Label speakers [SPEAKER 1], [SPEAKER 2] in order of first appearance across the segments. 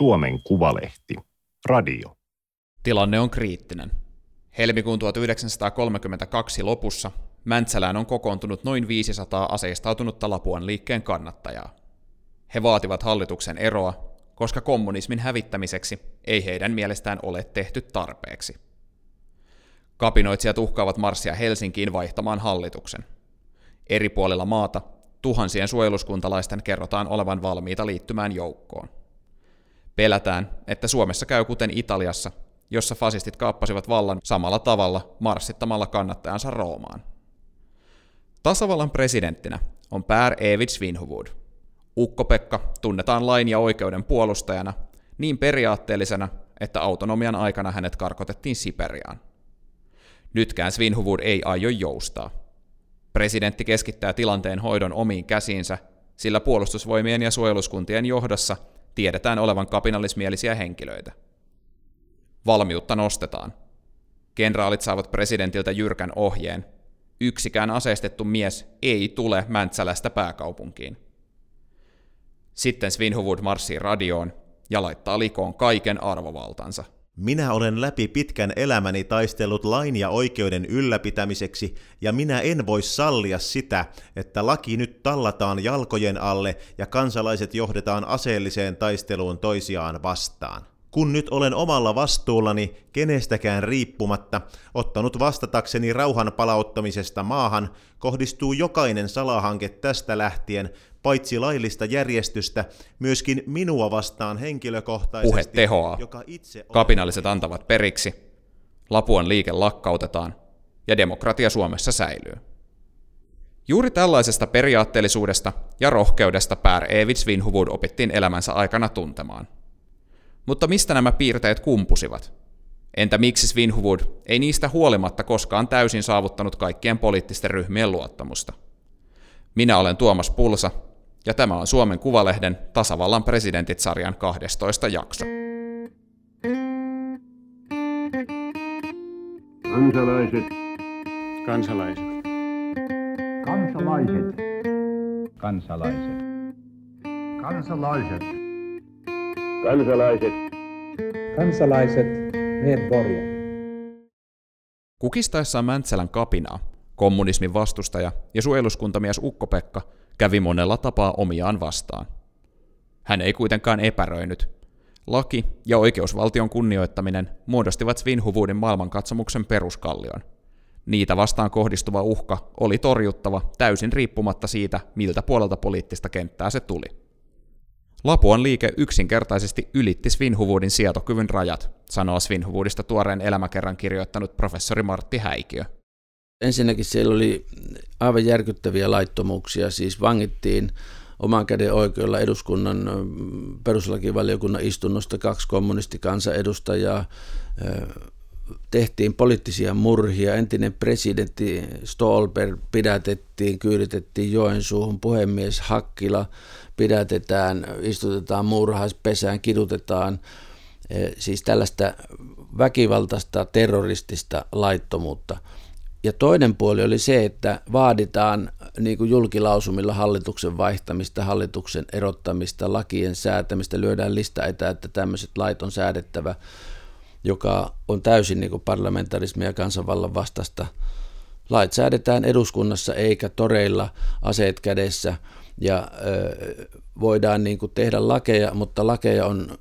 [SPEAKER 1] Suomen Kuvalehti, radio.
[SPEAKER 2] Tilanne on kriittinen. Helmikuun 1932 lopussa Mäntsälään on kokoontunut noin 500 aseistautunutta Lapuan liikkeen kannattajaa. He vaativat hallituksen eroa, koska kommunismin hävittämiseksi ei heidän mielestään ole tehty tarpeeksi. Kapinoitsijat uhkaavat marssia Helsinkiin vaihtamaan hallituksen. Eri puolilla maata tuhansien suojeluskuntalaisten kerrotaan olevan valmiita liittymään joukkoon. Pelätään, että Suomessa käy kuten Italiassa, jossa fasistit kaappasivat vallan samalla tavalla marssittamalla kannattajansa Roomaan. Tasavallan presidenttinä on Pär Evit Svinhuvud. Ukko-Pekka tunnetaan lain ja oikeuden puolustajana, niin periaatteellisena, että autonomian aikana hänet karkotettiin Siperiaan. Nytkään Svinhuvud ei aio joustaa. Presidentti keskittää tilanteen hoidon omiin käsiinsä, sillä puolustusvoimien ja suojeluskuntien johdossa tiedetään olevan kapinallismielisiä henkilöitä. Valmiutta nostetaan. Kenraalit saavat presidentiltä jyrkän ohjeen. Yksikään aseistettu mies ei tule Mäntsälästä pääkaupunkiin. Sitten Svinhuvud marssii radioon ja laittaa likoon kaiken arvovaltansa.
[SPEAKER 3] Minä olen läpi pitkän elämäni taistellut lain ja oikeuden ylläpitämiseksi, ja minä en voi sallia sitä, että laki nyt tallataan jalkojen alle ja kansalaiset johdetaan aseelliseen taisteluun toisiaan vastaan. Kun nyt olen omalla vastuullani kenestäkään riippumatta ottanut vastatakseni rauhan palauttamisesta maahan, kohdistuu jokainen salahanke tästä lähtien paitsi laillista järjestystä, myöskin minua vastaan henkilökohtaisesti.
[SPEAKER 2] Puhe tehoaa. Joka itse Kapinalliset antavat periksi, Lapuan liike lakkautetaan ja demokratia Suomessa säilyy. Juuri tällaisesta periaatteellisuudesta ja rohkeudesta Pär Evits Vinhuvud opittiin elämänsä aikana tuntemaan. Mutta mistä nämä piirteet kumpusivat? Entä miksi Svinhuvud ei niistä huolimatta koskaan täysin saavuttanut kaikkien poliittisten ryhmien luottamusta? Minä olen Tuomas Pulsa ja tämä on Suomen Kuvalehden Tasavallan presidentit-sarjan 12 jakso.
[SPEAKER 4] Kansalaiset. Kansalaiset.
[SPEAKER 5] Kansalaiset.
[SPEAKER 4] Kansalaiset.
[SPEAKER 5] Kansalaiset.
[SPEAKER 4] Kansalaiset.
[SPEAKER 5] Kansalaiset. Medborgare.
[SPEAKER 2] Kukistaessaan Mäntsälän kapinaa, kommunismin vastustaja ja suojeluskuntamies Ukko-Pekka – kävi monella tapaa omiaan vastaan. Hän ei kuitenkaan epäröinyt. Laki ja oikeusvaltion kunnioittaminen muodostivat Svinhuvudin maailmankatsomuksen peruskallion. Niitä vastaan kohdistuva uhka oli torjuttava täysin riippumatta siitä, miltä puolelta poliittista kenttää se tuli. Lapuan liike yksinkertaisesti ylitti Svinhuvudin sietokyvyn rajat, sanoo Svinhuvudista tuoreen elämäkerran kirjoittanut professori Martti Häikiö.
[SPEAKER 6] Ensinnäkin siellä oli aivan järkyttäviä laittomuuksia, siis vangittiin oman käden oikeudella eduskunnan peruslakivaliokunnan istunnosta kaksi kommunistikansanedustajaa, tehtiin poliittisia murhia, entinen presidentti Stolberg pidätettiin, kyyditettiin Joensuuhun, puhemies Hakkila pidätetään, istutetaan murhaispesään, kidutetaan, siis tällaista väkivaltaista terroristista laittomuutta – ja toinen puoli oli se, että vaaditaan niin kuin julkilausumilla hallituksen vaihtamista, hallituksen erottamista, lakien säätämistä, lyödään lista etä, että tämmöiset lait on säädettävä, joka on täysin niin kuin parlamentarismia ja kansanvallan vastasta. Lait säädetään eduskunnassa eikä toreilla aseet kädessä ja ö, voidaan niin kuin tehdä lakeja, mutta lakeja on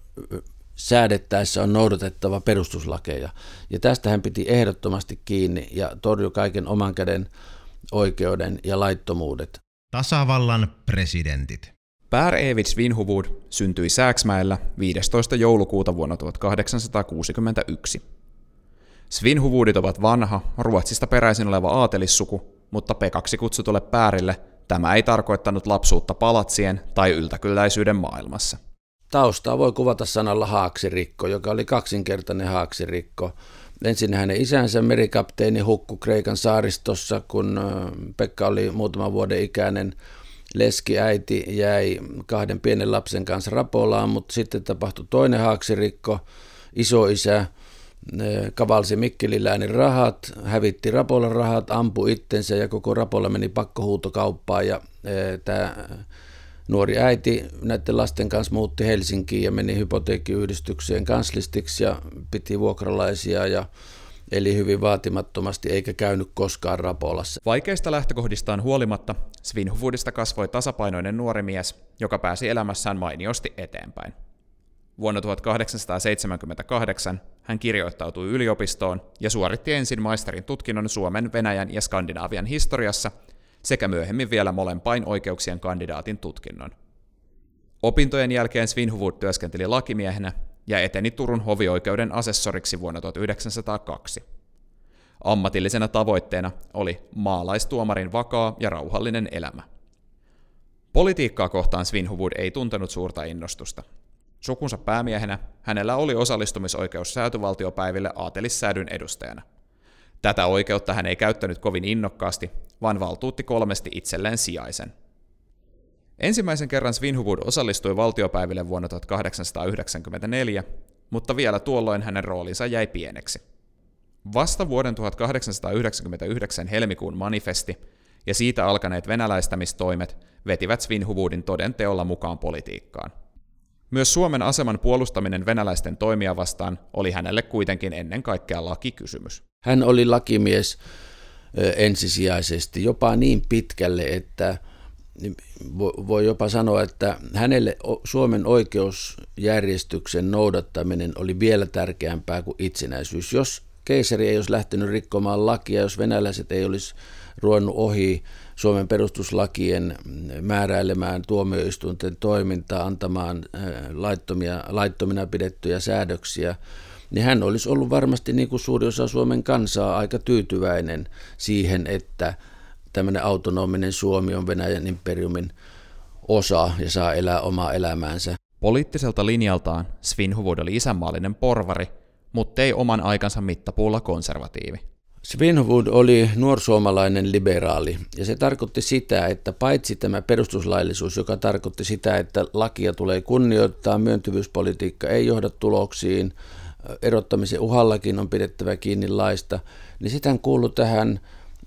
[SPEAKER 6] säädettäessä on noudatettava perustuslakeja. Ja tästä hän piti ehdottomasti kiinni ja torjui kaiken oman käden oikeuden ja laittomuudet.
[SPEAKER 3] Tasavallan presidentit.
[SPEAKER 2] Pär Evits Vinhuvud syntyi Sääksmäellä 15. joulukuuta vuonna 1861. Svinhuvudit ovat vanha, Ruotsista peräisin oleva aatelissuku, mutta pekaksi kutsutulle Päärille tämä ei tarkoittanut lapsuutta palatsien tai yltäkylläisyyden maailmassa.
[SPEAKER 6] Taustaa voi kuvata sanalla haaksirikko, joka oli kaksinkertainen haaksirikko. Ensin hänen isänsä merikapteeni hukku Kreikan saaristossa, kun Pekka oli muutaman vuoden ikäinen. Leski äiti jäi kahden pienen lapsen kanssa Rapolaan, mutta sitten tapahtui toinen haaksirikko. Isoisä kavalsi Mikkeliläinen rahat, hävitti Rapolan rahat, ampui itsensä ja koko Rapola meni pakkohuutokauppaan ja tämä nuori äiti näiden lasten kanssa muutti Helsinkiin ja meni hypoteekkiyhdistykseen kanslistiksi ja piti vuokralaisia ja eli hyvin vaatimattomasti eikä käynyt koskaan Rapolassa.
[SPEAKER 2] Vaikeista lähtökohdistaan huolimatta Svinhufudista kasvoi tasapainoinen nuori mies, joka pääsi elämässään mainiosti eteenpäin. Vuonna 1878 hän kirjoittautui yliopistoon ja suoritti ensin maisterin tutkinnon Suomen, Venäjän ja Skandinaavian historiassa sekä myöhemmin vielä molempain oikeuksien kandidaatin tutkinnon. Opintojen jälkeen Svinhuvud työskenteli lakimiehenä ja eteni Turun hovioikeuden asessoriksi vuonna 1902. Ammatillisena tavoitteena oli maalaistuomarin vakaa ja rauhallinen elämä. Politiikkaa kohtaan Svinhuvud ei tuntenut suurta innostusta. Sukunsa päämiehenä hänellä oli osallistumisoikeus säätyvaltiopäiville aatelissäädyn edustajana. Tätä oikeutta hän ei käyttänyt kovin innokkaasti, vaan valtuutti kolmesti itselleen sijaisen. Ensimmäisen kerran Svinhuvud osallistui valtiopäiville vuonna 1894, mutta vielä tuolloin hänen roolinsa jäi pieneksi. Vasta vuoden 1899 helmikuun manifesti ja siitä alkaneet venäläistämistoimet vetivät Svinhuvudin toden teolla mukaan politiikkaan. Myös Suomen aseman puolustaminen venäläisten toimia vastaan oli hänelle kuitenkin ennen kaikkea lakikysymys.
[SPEAKER 6] Hän oli lakimies ensisijaisesti, jopa niin pitkälle, että voi jopa sanoa, että hänelle Suomen oikeusjärjestyksen noudattaminen oli vielä tärkeämpää kuin itsenäisyys. Jos keisari ei olisi lähtenyt rikkomaan lakia, jos venäläiset ei olisi ruvennut ohi Suomen perustuslakien määräilemään tuomioistuinten toimintaa, antamaan laittomia, laittomina pidettyjä säädöksiä, niin hän olisi ollut varmasti niin kuin suuri osa Suomen kansaa aika tyytyväinen siihen, että tämmöinen autonominen Suomi on Venäjän imperiumin osa ja saa elää omaa elämäänsä.
[SPEAKER 2] Poliittiselta linjaltaan Svinhuvud oli isänmaallinen porvari, mutta ei oman aikansa mittapuulla konservatiivi.
[SPEAKER 6] Svinhuvud oli nuorsuomalainen liberaali, ja se tarkoitti sitä, että paitsi tämä perustuslaillisuus, joka tarkoitti sitä, että lakia tulee kunnioittaa, myöntyvyyspolitiikka ei johda tuloksiin, erottamisen uhallakin on pidettävä kiinni laista, niin sitä kuului tähän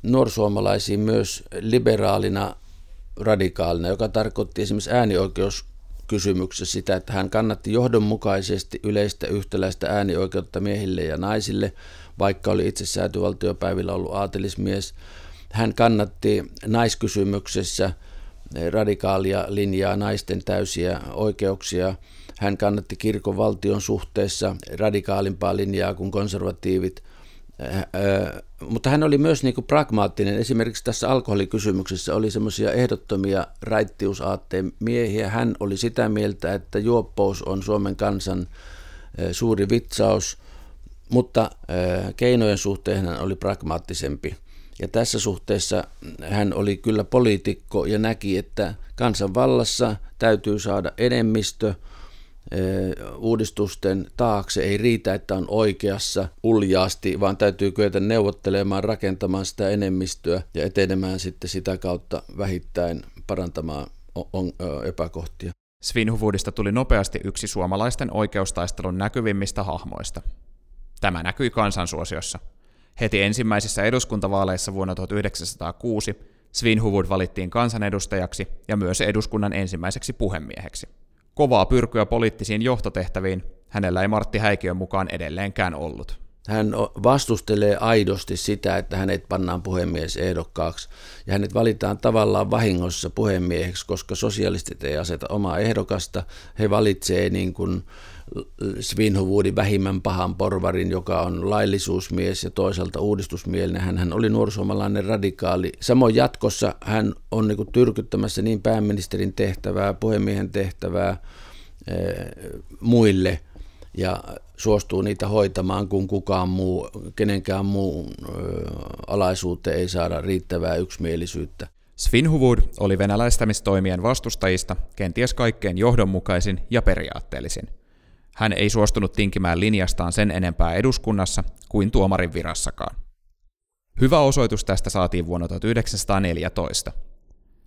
[SPEAKER 6] nuorsuomalaisiin myös liberaalina radikaalina, joka tarkoitti esimerkiksi äänioikeuskysymyksessä sitä, että hän kannatti johdonmukaisesti yleistä yhtäläistä äänioikeutta miehille ja naisille, vaikka oli itse säätyvaltiopäivillä ollut aatelismies. Hän kannatti naiskysymyksessä radikaalia linjaa, naisten täysiä oikeuksia. Hän kannatti kirkon valtion suhteessa radikaalimpaa linjaa kuin konservatiivit – mutta hän oli myös niin kuin pragmaattinen. Esimerkiksi tässä alkoholikysymyksessä oli semmoisia ehdottomia raittiusaatteen miehiä. Hän oli sitä mieltä, että juoppous on Suomen kansan suuri vitsaus, mutta keinojen suhteen hän oli pragmaattisempi. Ja tässä suhteessa hän oli kyllä poliitikko ja näki, että kansanvallassa täytyy saada enemmistö – uudistusten taakse. Ei riitä, että on oikeassa uljaasti, vaan täytyy kyetä neuvottelemaan, rakentamaan sitä enemmistöä ja etenemään sitten sitä kautta vähittäin parantamaan epäkohtia.
[SPEAKER 2] Svinhuvudista tuli nopeasti yksi suomalaisten oikeustaistelun näkyvimmistä hahmoista. Tämä näkyi kansansuosiossa. Heti ensimmäisissä eduskuntavaaleissa vuonna 1906 Svinhuvud valittiin kansanedustajaksi ja myös eduskunnan ensimmäiseksi puhemieheksi. Kovaa pyrkyä poliittisiin johtotehtäviin hänellä ei Martti Häikiön mukaan edelleenkään ollut.
[SPEAKER 6] Hän vastustelee aidosti sitä, että hänet pannaan puhemies ehdokkaaksi ja hänet valitaan tavallaan vahingossa puhemieheksi, koska sosialistit ei aseta omaa ehdokasta. He valitsee niin kuin Svinhuvudin vähimmän pahan porvarin, joka on laillisuusmies ja toisaalta uudistusmielinen. Hän, hän oli nuorisuomalainen radikaali. Samoin jatkossa hän on niin tyrkyttämässä niin pääministerin tehtävää, puhemiehen tehtävää e, muille ja suostuu niitä hoitamaan, kun kukaan muu, kenenkään muun e, alaisuuteen ei saada riittävää yksimielisyyttä.
[SPEAKER 2] Svinhuvud oli venäläistämistoimien vastustajista kenties kaikkein johdonmukaisin ja periaatteellisin – hän ei suostunut tinkimään linjastaan sen enempää eduskunnassa kuin tuomarin virassakaan. Hyvä osoitus tästä saatiin vuonna 1914.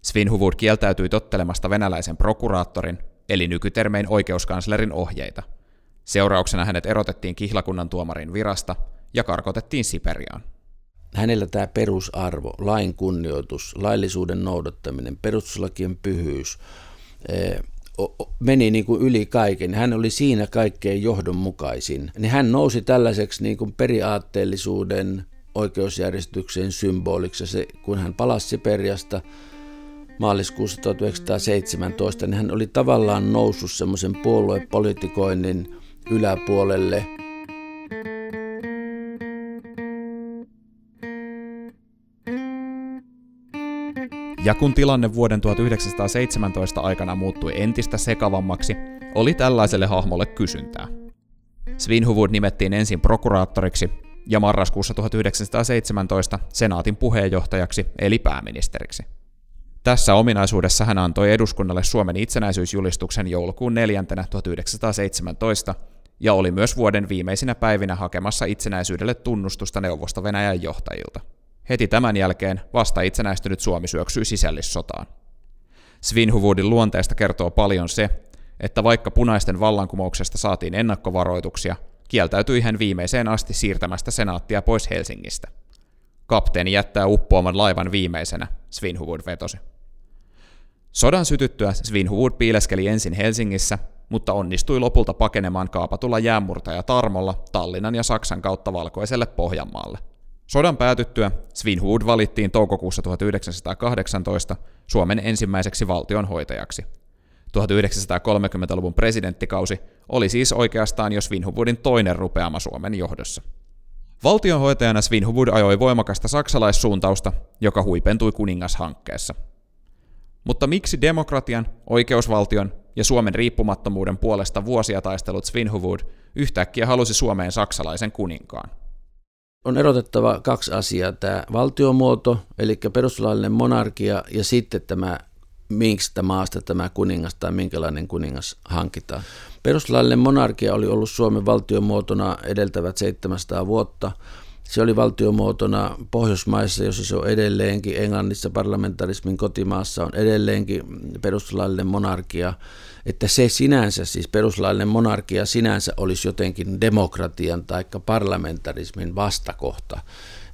[SPEAKER 2] Svinhuvud kieltäytyi tottelemasta venäläisen prokuraattorin, eli nykytermein oikeuskanslerin ohjeita. Seurauksena hänet erotettiin kihlakunnan tuomarin virasta ja karkotettiin Siperiaan.
[SPEAKER 6] Hänellä tämä perusarvo, lain kunnioitus, laillisuuden noudattaminen, perustuslakien pyhyys, meni niin kuin yli kaiken. Hän oli siinä kaikkein johdonmukaisin. Niin hän nousi tällaiseksi niin kuin periaatteellisuuden oikeusjärjestyksen symboliksi. Se, kun hän palasi Siperiasta maaliskuussa 1917, niin hän oli tavallaan noussut semmoisen puoluepolitikoinnin yläpuolelle.
[SPEAKER 2] Ja kun tilanne vuoden 1917 aikana muuttui entistä sekavammaksi, oli tällaiselle hahmolle kysyntää. Svinhuvud nimettiin ensin prokuraattoriksi ja marraskuussa 1917 senaatin puheenjohtajaksi eli pääministeriksi. Tässä ominaisuudessa hän antoi eduskunnalle Suomen itsenäisyysjulistuksen joulukuun 4. 1917 ja oli myös vuoden viimeisinä päivinä hakemassa itsenäisyydelle tunnustusta Neuvosto-Venäjän johtajilta. Heti tämän jälkeen vasta itsenäistynyt Suomi syöksyi sisällissotaan. Svinhuvudin luonteesta kertoo paljon se, että vaikka punaisten vallankumouksesta saatiin ennakkovaroituksia, kieltäytyi hän viimeiseen asti siirtämästä senaattia pois Helsingistä. Kapteeni jättää uppoaman laivan viimeisenä, Svinhuvud vetosi. Sodan sytyttyä Svinhuvud piileskeli ensin Helsingissä, mutta onnistui lopulta pakenemaan kaapatulla jäämurtaja Tarmolla Tallinnan ja Saksan kautta valkoiselle Pohjanmaalle. Sodan päätyttyä Svinhuvud valittiin toukokuussa 1918 Suomen ensimmäiseksi valtionhoitajaksi. 1930-luvun presidenttikausi oli siis oikeastaan jo Svinhuvudin toinen rupeama Suomen johdossa. Valtionhoitajana Svinhuvud ajoi voimakasta saksalaissuuntausta, joka huipentui kuningashankkeessa. Mutta miksi demokratian, oikeusvaltion ja Suomen riippumattomuuden puolesta vuosia taistellut Svinhuvud yhtäkkiä halusi Suomeen saksalaisen kuninkaan?
[SPEAKER 6] On erotettava kaksi asiaa, tämä valtiomuoto, eli perustuslaillinen monarkia, ja sitten tämä miksi maasta tämä kuningas tai minkälainen kuningas hankitaan. Perustuslaillinen monarkia oli ollut Suomen valtiomuotona edeltävät 700 vuotta. Se oli valtiomuotona Pohjoismaissa, jossa se on edelleenkin, Englannissa parlamentarismin kotimaassa on edelleenkin perustuslaillinen monarkia. Että se sinänsä, siis perustuslaillinen monarkia sinänsä olisi jotenkin demokratian tai parlamentarismin vastakohta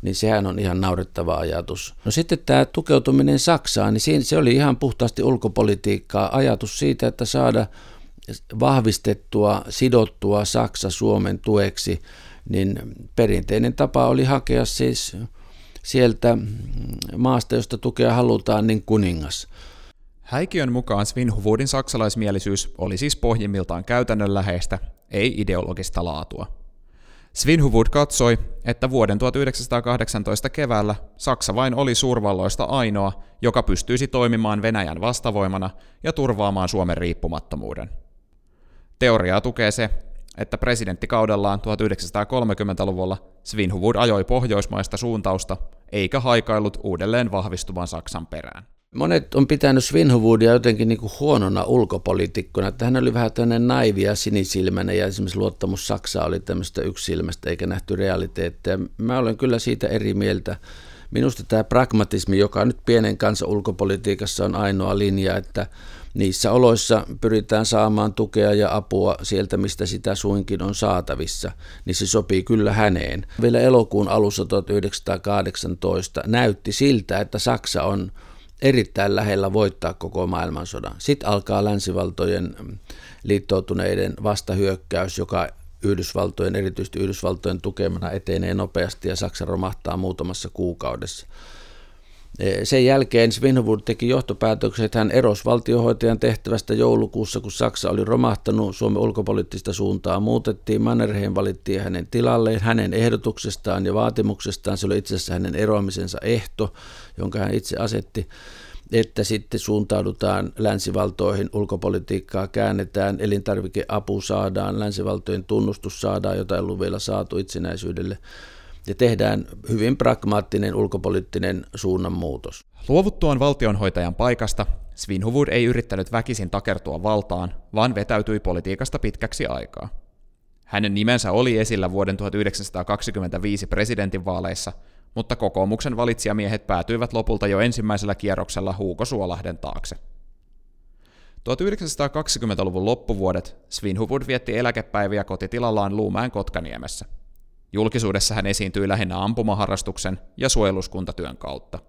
[SPEAKER 6] niin sehän on ihan naurettava ajatus. No sitten tämä tukeutuminen Saksaan, niin se oli ihan puhtaasti ulkopolitiikkaa. Ajatus siitä, että saada vahvistettua, sidottua Saksa Suomen tueksi, niin perinteinen tapa oli hakea siis sieltä maasta, josta tukea halutaan, niin kuningas.
[SPEAKER 2] Häikiön mukaan Svinhuvudin saksalaismielisyys oli siis pohjimmiltaan käytännönläheistä, ei ideologista laatua. Svinhuvud katsoi, että vuoden 1918 keväällä Saksa vain oli suurvalloista ainoa, joka pystyisi toimimaan Venäjän vastavoimana ja turvaamaan Suomen riippumattomuuden. Teoriaa tukee se, että presidenttikaudellaan 1930-luvulla Svinhuvud ajoi pohjoismaista suuntausta eikä haikaillut uudelleen vahvistuvan Saksan perään.
[SPEAKER 6] Monet on pitänyt Svinhuvudia jotenkin niin kuin huonona ulkopolitiikkona, että hän oli vähän tämmöinen naivi ja sinisilmäinen ja esimerkiksi luottamus Saksaa oli tämmöistä yksilmästä eikä nähty realiteetteja. Mä olen kyllä siitä eri mieltä. Minusta tämä pragmatismi, joka nyt pienen kansan ulkopolitiikassa on ainoa linja, että niissä oloissa pyritään saamaan tukea ja apua sieltä, mistä sitä suinkin on saatavissa, niin se sopii kyllä häneen. Vielä elokuun alussa 1918 näytti siltä, että Saksa on erittäin lähellä voittaa koko maailmansodan. Sitten alkaa länsivaltojen mm, liittoutuneiden vastahyökkäys, joka Yhdysvaltojen, erityisesti Yhdysvaltojen tukemana etenee nopeasti ja Saksa romahtaa muutamassa kuukaudessa. Sen jälkeen Svinhuvud teki johtopäätöksen, että hän erosi valtiohoitajan tehtävästä joulukuussa, kun Saksa oli romahtanut. Suomen ulkopoliittista suuntaa muutettiin. Mannerheim valittiin hänen tilalleen. Hänen ehdotuksestaan ja vaatimuksestaan se oli itse asiassa hänen eroamisensa ehto, jonka hän itse asetti että sitten suuntaudutaan länsivaltoihin, ulkopolitiikkaa käännetään, elintarvikeapu saadaan, länsivaltojen tunnustus saadaan, jota ei ollut vielä saatu itsenäisyydelle ja tehdään hyvin pragmaattinen ulkopoliittinen suunnanmuutos.
[SPEAKER 2] Luovuttuaan valtionhoitajan paikasta Svinhuvud ei yrittänyt väkisin takertua valtaan, vaan vetäytyi politiikasta pitkäksi aikaa. Hänen nimensä oli esillä vuoden 1925 presidentinvaaleissa, mutta kokoomuksen valitsijamiehet päätyivät lopulta jo ensimmäisellä kierroksella Huuko Suolahden taakse. 1920-luvun loppuvuodet Svinhuvud vietti eläkepäiviä kotitilallaan Luumäen Kotkaniemessä – Julkisuudessa hän esiintyi lähinnä ampumaharrastuksen ja suojeluskuntatyön kautta.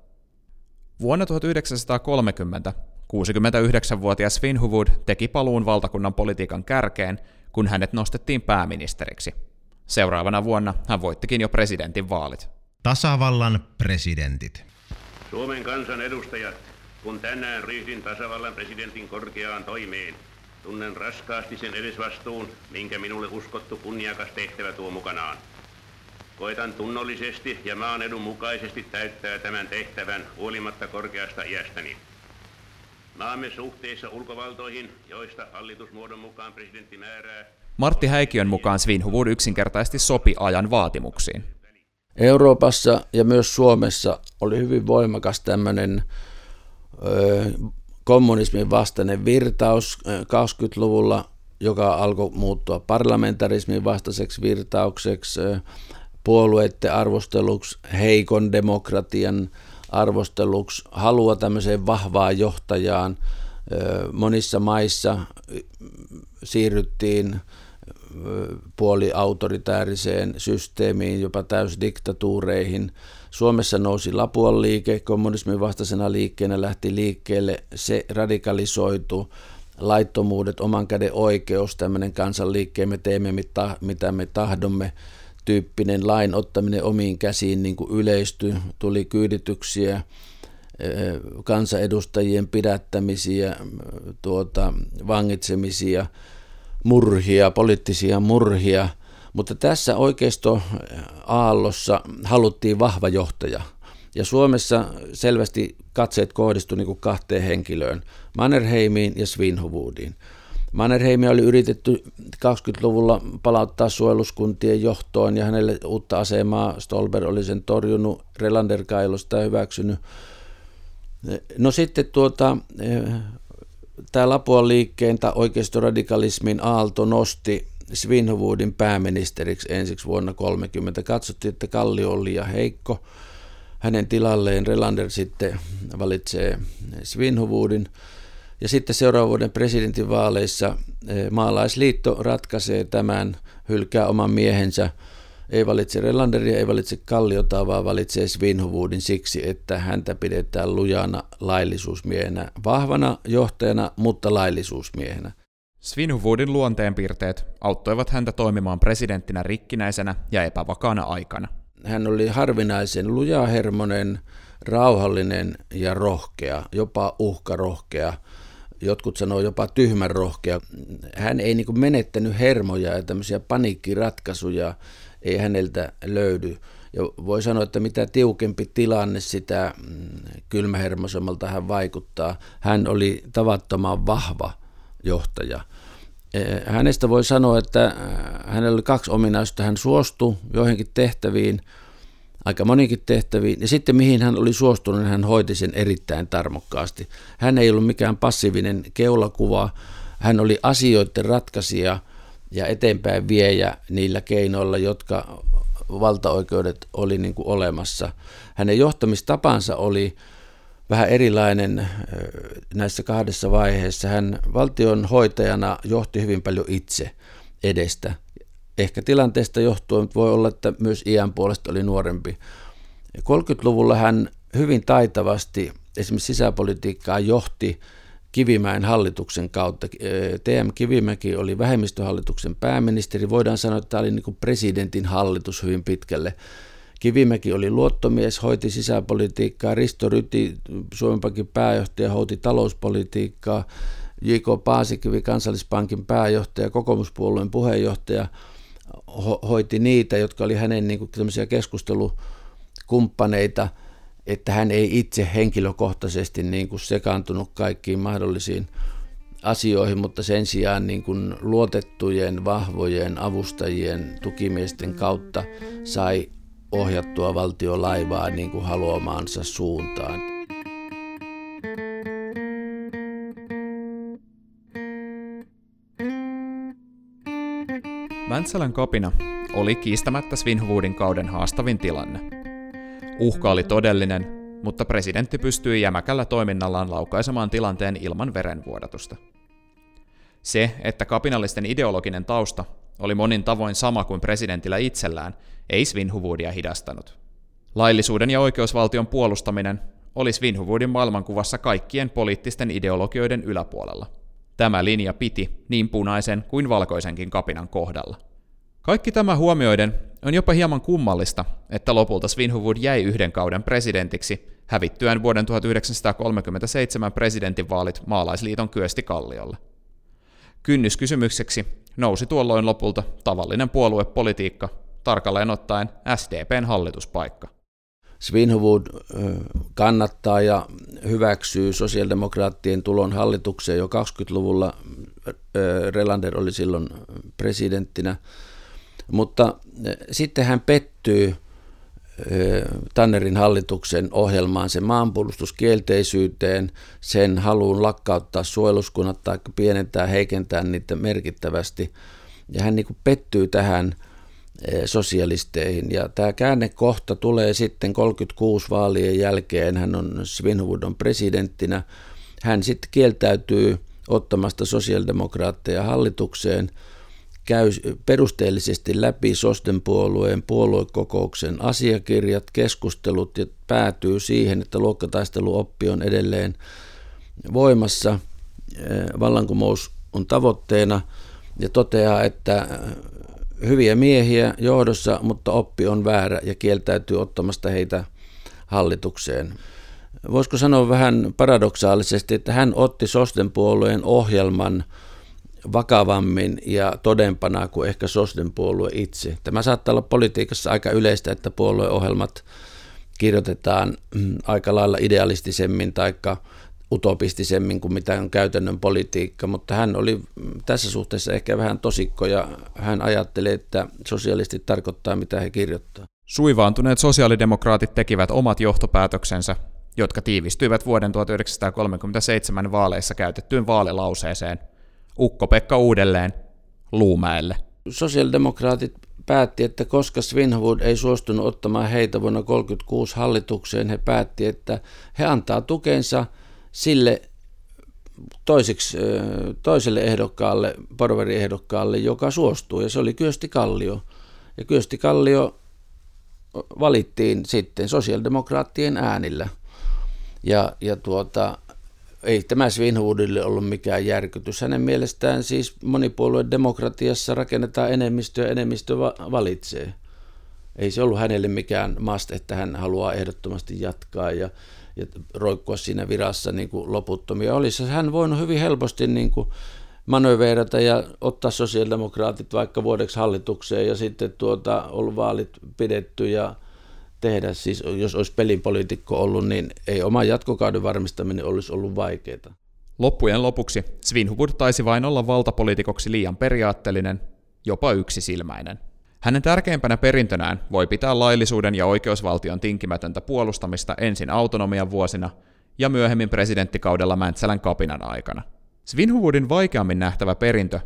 [SPEAKER 2] Vuonna 1930 69-vuotias Svinhuvud teki paluun valtakunnan politiikan kärkeen, kun hänet nostettiin pääministeriksi. Seuraavana vuonna hän voittikin jo presidentin vaalit.
[SPEAKER 3] Tasavallan presidentit.
[SPEAKER 4] Suomen kansan edustajat, kun tänään ryhdyn tasavallan presidentin korkeaan toimeen, tunnen raskaasti sen edesvastuun, minkä minulle uskottu kunniakas tehtävä tuo mukanaan. Koitan tunnollisesti ja maan edun mukaisesti täyttää tämän tehtävän huolimatta korkeasta iästäni. Maamme suhteissa ulkovaltoihin, joista hallitusmuodon mukaan presidentti määrää...
[SPEAKER 2] Martti Häikiön mukaan Svinhuvud yksinkertaisesti sopi ajan vaatimuksiin.
[SPEAKER 6] Euroopassa ja myös Suomessa oli hyvin voimakas tämmöinen kommunismin vastainen virtaus 20-luvulla, joka alkoi muuttua parlamentarismin vastaiseksi virtaukseksi, puolueiden arvosteluksi, heikon demokratian arvosteluksi, halua tämmöiseen vahvaan johtajaan. Monissa maissa siirryttiin puoliautoritääriseen systeemiin, jopa täysdiktatuureihin. Suomessa nousi Lapuan liike, kommunismin vastaisena liikkeenä lähti liikkeelle, se radikalisoitu, laittomuudet, oman käden oikeus, tämmöinen kansanliikkeen, me teemme mitä me tahdomme, tyyppinen lain ottaminen omiin käsiin niin kuin yleistyi, tuli kyydityksiä, kansanedustajien pidättämisiä, tuota, vangitsemisia, murhia, poliittisia murhia, mutta tässä oikeisto aallossa haluttiin vahva johtaja. Ja Suomessa selvästi katseet kohdistuivat niin kahteen henkilöön, Mannerheimiin ja Svinhuvudiin. Mannerheimia oli yritetty 20-luvulla palauttaa suojeluskuntien johtoon ja hänelle uutta asemaa Stolber oli sen torjunut, Relander Kailosta hyväksynyt. No sitten tuota, tämä Lapuan liikkeen tai oikeistoradikalismin aalto nosti Svinhuvudin pääministeriksi ensiksi vuonna 30. Katsottiin, että Kallio oli liian heikko. Hänen tilalleen Relander sitten valitsee Svinhuvudin. Ja sitten seuraavan vuoden presidentinvaaleissa eh, maalaisliitto ratkaisee tämän, hylkää oman miehensä, ei valitse Relanderia, ei valitse Kalliota, vaan valitsee Svinhuvudin siksi, että häntä pidetään lujana laillisuusmiehenä, vahvana johtajana, mutta laillisuusmiehenä.
[SPEAKER 2] Svinhuvudin luonteenpiirteet auttoivat häntä toimimaan presidenttinä rikkinäisenä ja epävakaana aikana.
[SPEAKER 6] Hän oli harvinaisen lujahermonen, rauhallinen ja rohkea, jopa uhkarohkea jotkut sanoo jopa tyhmän rohkea. Hän ei niin menettänyt hermoja ja tämmöisiä paniikkiratkaisuja ei häneltä löydy. Ja voi sanoa, että mitä tiukempi tilanne, sitä mm, kylmähermoisemmalta hän vaikuttaa. Hän oli tavattoman vahva johtaja. E, hänestä voi sanoa, että hänellä oli kaksi ominaisuutta. Hän suostui joihinkin tehtäviin – aika monikin tehtäviin. Ja sitten mihin hän oli suostunut, hän hoiti sen erittäin tarmokkaasti. Hän ei ollut mikään passiivinen keulakuva, hän oli asioiden ratkaisija ja eteenpäin viejä niillä keinoilla, jotka valtaoikeudet oli niin kuin olemassa. Hänen johtamistapansa oli vähän erilainen näissä kahdessa vaiheessa. Hän valtion hoitajana johti hyvin paljon itse edestä ehkä tilanteesta johtuen, voi olla, että myös iän puolesta oli nuorempi. 30-luvulla hän hyvin taitavasti esimerkiksi sisäpolitiikkaa johti Kivimäen hallituksen kautta. TM Kivimäki oli vähemmistöhallituksen pääministeri. Voidaan sanoa, että tämä oli niin presidentin hallitus hyvin pitkälle. Kivimäki oli luottomies, hoiti sisäpolitiikkaa. Risto Ryti, Suomen Pankin pääjohtaja, hoiti talouspolitiikkaa. J.K. Paasikivi, kansallispankin pääjohtaja, kokoomuspuolueen puheenjohtaja – ho- hoiti niitä, jotka oli hänen niin kuin, keskustelukumppaneita, että hän ei itse henkilökohtaisesti niin kuin, sekaantunut kaikkiin mahdollisiin asioihin, mutta sen sijaan niin kuin, luotettujen, vahvojen avustajien, tukimiesten kautta sai ohjattua valtiolaivaa niin kuin haluamaansa suuntaan.
[SPEAKER 2] Mäntsälän kapina oli kiistämättä Svinhuvudin kauden haastavin tilanne. Uhka oli todellinen, mutta presidentti pystyi jämäkällä toiminnallaan laukaisemaan tilanteen ilman verenvuodatusta. Se, että kapinallisten ideologinen tausta oli monin tavoin sama kuin presidentillä itsellään, ei Svinhuvudia hidastanut. Laillisuuden ja oikeusvaltion puolustaminen oli Svinhuvudin maailmankuvassa kaikkien poliittisten ideologioiden yläpuolella. Tämä linja piti niin punaisen kuin valkoisenkin kapinan kohdalla. Kaikki tämä huomioiden on jopa hieman kummallista, että lopulta Svinhuvud jäi yhden kauden presidentiksi, hävittyään vuoden 1937 presidentinvaalit maalaisliiton Kyösti Kalliolle. Kynnyskysymykseksi nousi tuolloin lopulta tavallinen puoluepolitiikka, tarkalleen ottaen SDPn hallituspaikka.
[SPEAKER 6] Svinhuvud kannattaa ja hyväksyy sosiaalidemokraattien tulon hallitukseen jo 20-luvulla. Relander oli silloin presidenttinä. Mutta sitten hän pettyy Tannerin hallituksen ohjelmaan, sen maanpuolustuskielteisyyteen, sen haluun lakkauttaa suojeluskunnat tai pienentää, heikentää niitä merkittävästi. Ja hän niin pettyy tähän sosialisteihin. Ja tämä käännekohta tulee sitten 36 vaalien jälkeen. Hän on Svinhuvudon presidenttinä. Hän sitten kieltäytyy ottamasta sosiaalidemokraatteja hallitukseen – käy perusteellisesti läpi Sosten puolueen puoluekokouksen asiakirjat, keskustelut ja päätyy siihen, että luokkataisteluoppi on edelleen voimassa. Vallankumous on tavoitteena ja toteaa, että hyviä miehiä johdossa, mutta oppi on väärä ja kieltäytyy ottamasta heitä hallitukseen. Voisiko sanoa vähän paradoksaalisesti, että hän otti Sosten puolueen ohjelman – vakavammin ja todempana kuin ehkä Sosden puolue itse. Tämä saattaa olla politiikassa aika yleistä, että puolueohjelmat kirjoitetaan mm, aika lailla idealistisemmin tai utopistisemmin kuin mitä on käytännön politiikka, mutta hän oli tässä suhteessa ehkä vähän tosikko ja hän ajatteli, että sosialistit tarkoittaa mitä he kirjoittaa.
[SPEAKER 2] Suivaantuneet sosiaalidemokraatit tekivät omat johtopäätöksensä, jotka tiivistyivät vuoden 1937 vaaleissa käytettyyn vaalilauseeseen – Ukko-Pekka uudelleen Luumäelle.
[SPEAKER 6] Sosiaalidemokraatit päätti, että koska Svinhuvud ei suostunut ottamaan heitä vuonna 1936 hallitukseen, he päätti, että he antaa tukensa sille toiseksi, toiselle ehdokkaalle, porveriehdokkaalle, joka suostuu, ja se oli Kyösti Kallio. Ja Kyösti Kallio valittiin sitten sosiaalidemokraattien äänillä. Ja, ja tuota, ei tämä Svinhuvudille ollut mikään järkytys. Hänen mielestään siis monipuolueen demokratiassa rakennetaan enemmistö ja enemmistö valitsee. Ei se ollut hänelle mikään must, että hän haluaa ehdottomasti jatkaa ja, ja roikkua siinä virassa niin kuin loputtomia. Olisi hän voinut hyvin helposti niin kuin manöveerata ja ottaa sosiaalidemokraatit vaikka vuodeksi hallitukseen ja sitten tuota, ollut vaalit pidetty ja tehdä. Siis jos olisi pelipoliitikko ollut, niin ei oma jatkokauden varmistaminen olisi ollut vaikeaa.
[SPEAKER 2] Loppujen lopuksi Svinhuvud taisi vain olla valtapoliitikoksi liian periaatteellinen, jopa yksisilmäinen. Hänen tärkeimpänä perintönään voi pitää laillisuuden ja oikeusvaltion tinkimätöntä puolustamista ensin autonomian vuosina ja myöhemmin presidenttikaudella Mäntsälän kapinan aikana. Svinhuvudin vaikeammin nähtävä perintö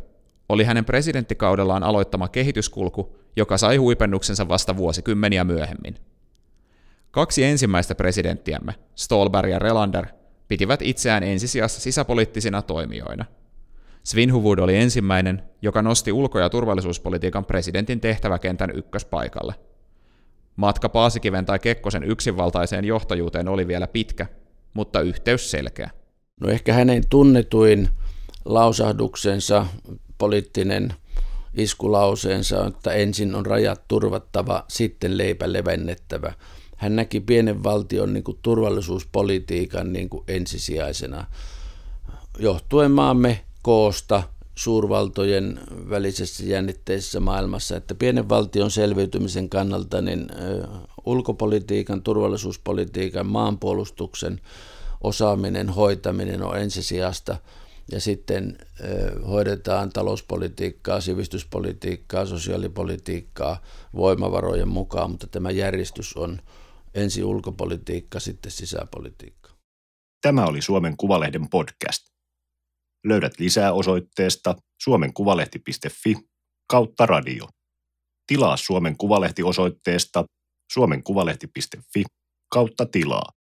[SPEAKER 2] oli hänen presidenttikaudellaan aloittama kehityskulku, joka sai huipennuksensa vasta vuosikymmeniä myöhemmin. Kaksi ensimmäistä presidenttiämme, Stolberg ja Relander, pitivät itseään ensisijassa sisäpoliittisina toimijoina. Svinhuvud oli ensimmäinen, joka nosti ulko- ja turvallisuuspolitiikan presidentin tehtäväkentän ykköspaikalle. Matka Paasikiven tai Kekkosen yksinvaltaiseen johtajuuteen oli vielä pitkä, mutta yhteys selkeä.
[SPEAKER 6] No ehkä hänen tunnetuin lausahduksensa, poliittinen iskulauseensa, että ensin on rajat turvattava, sitten leipä levennettävä – hän näki pienen valtion niin kuin turvallisuuspolitiikan niin kuin ensisijaisena, johtuen maamme koosta suurvaltojen välisessä jännitteisessä maailmassa, että pienen valtion selviytymisen kannalta niin ulkopolitiikan, turvallisuuspolitiikan, maanpuolustuksen osaaminen, hoitaminen on ensisijasta ja sitten hoidetaan talouspolitiikkaa, sivistyspolitiikkaa, sosiaalipolitiikkaa voimavarojen mukaan, mutta tämä järjestys on ensi ulkopolitiikka, sitten sisäpolitiikka.
[SPEAKER 1] Tämä oli Suomen Kuvalehden podcast. Löydät lisää osoitteesta suomenkuvalehti.fi kautta radio. Tilaa Suomen Kuvalehti osoitteesta suomenkuvalehti.fi kautta tilaa.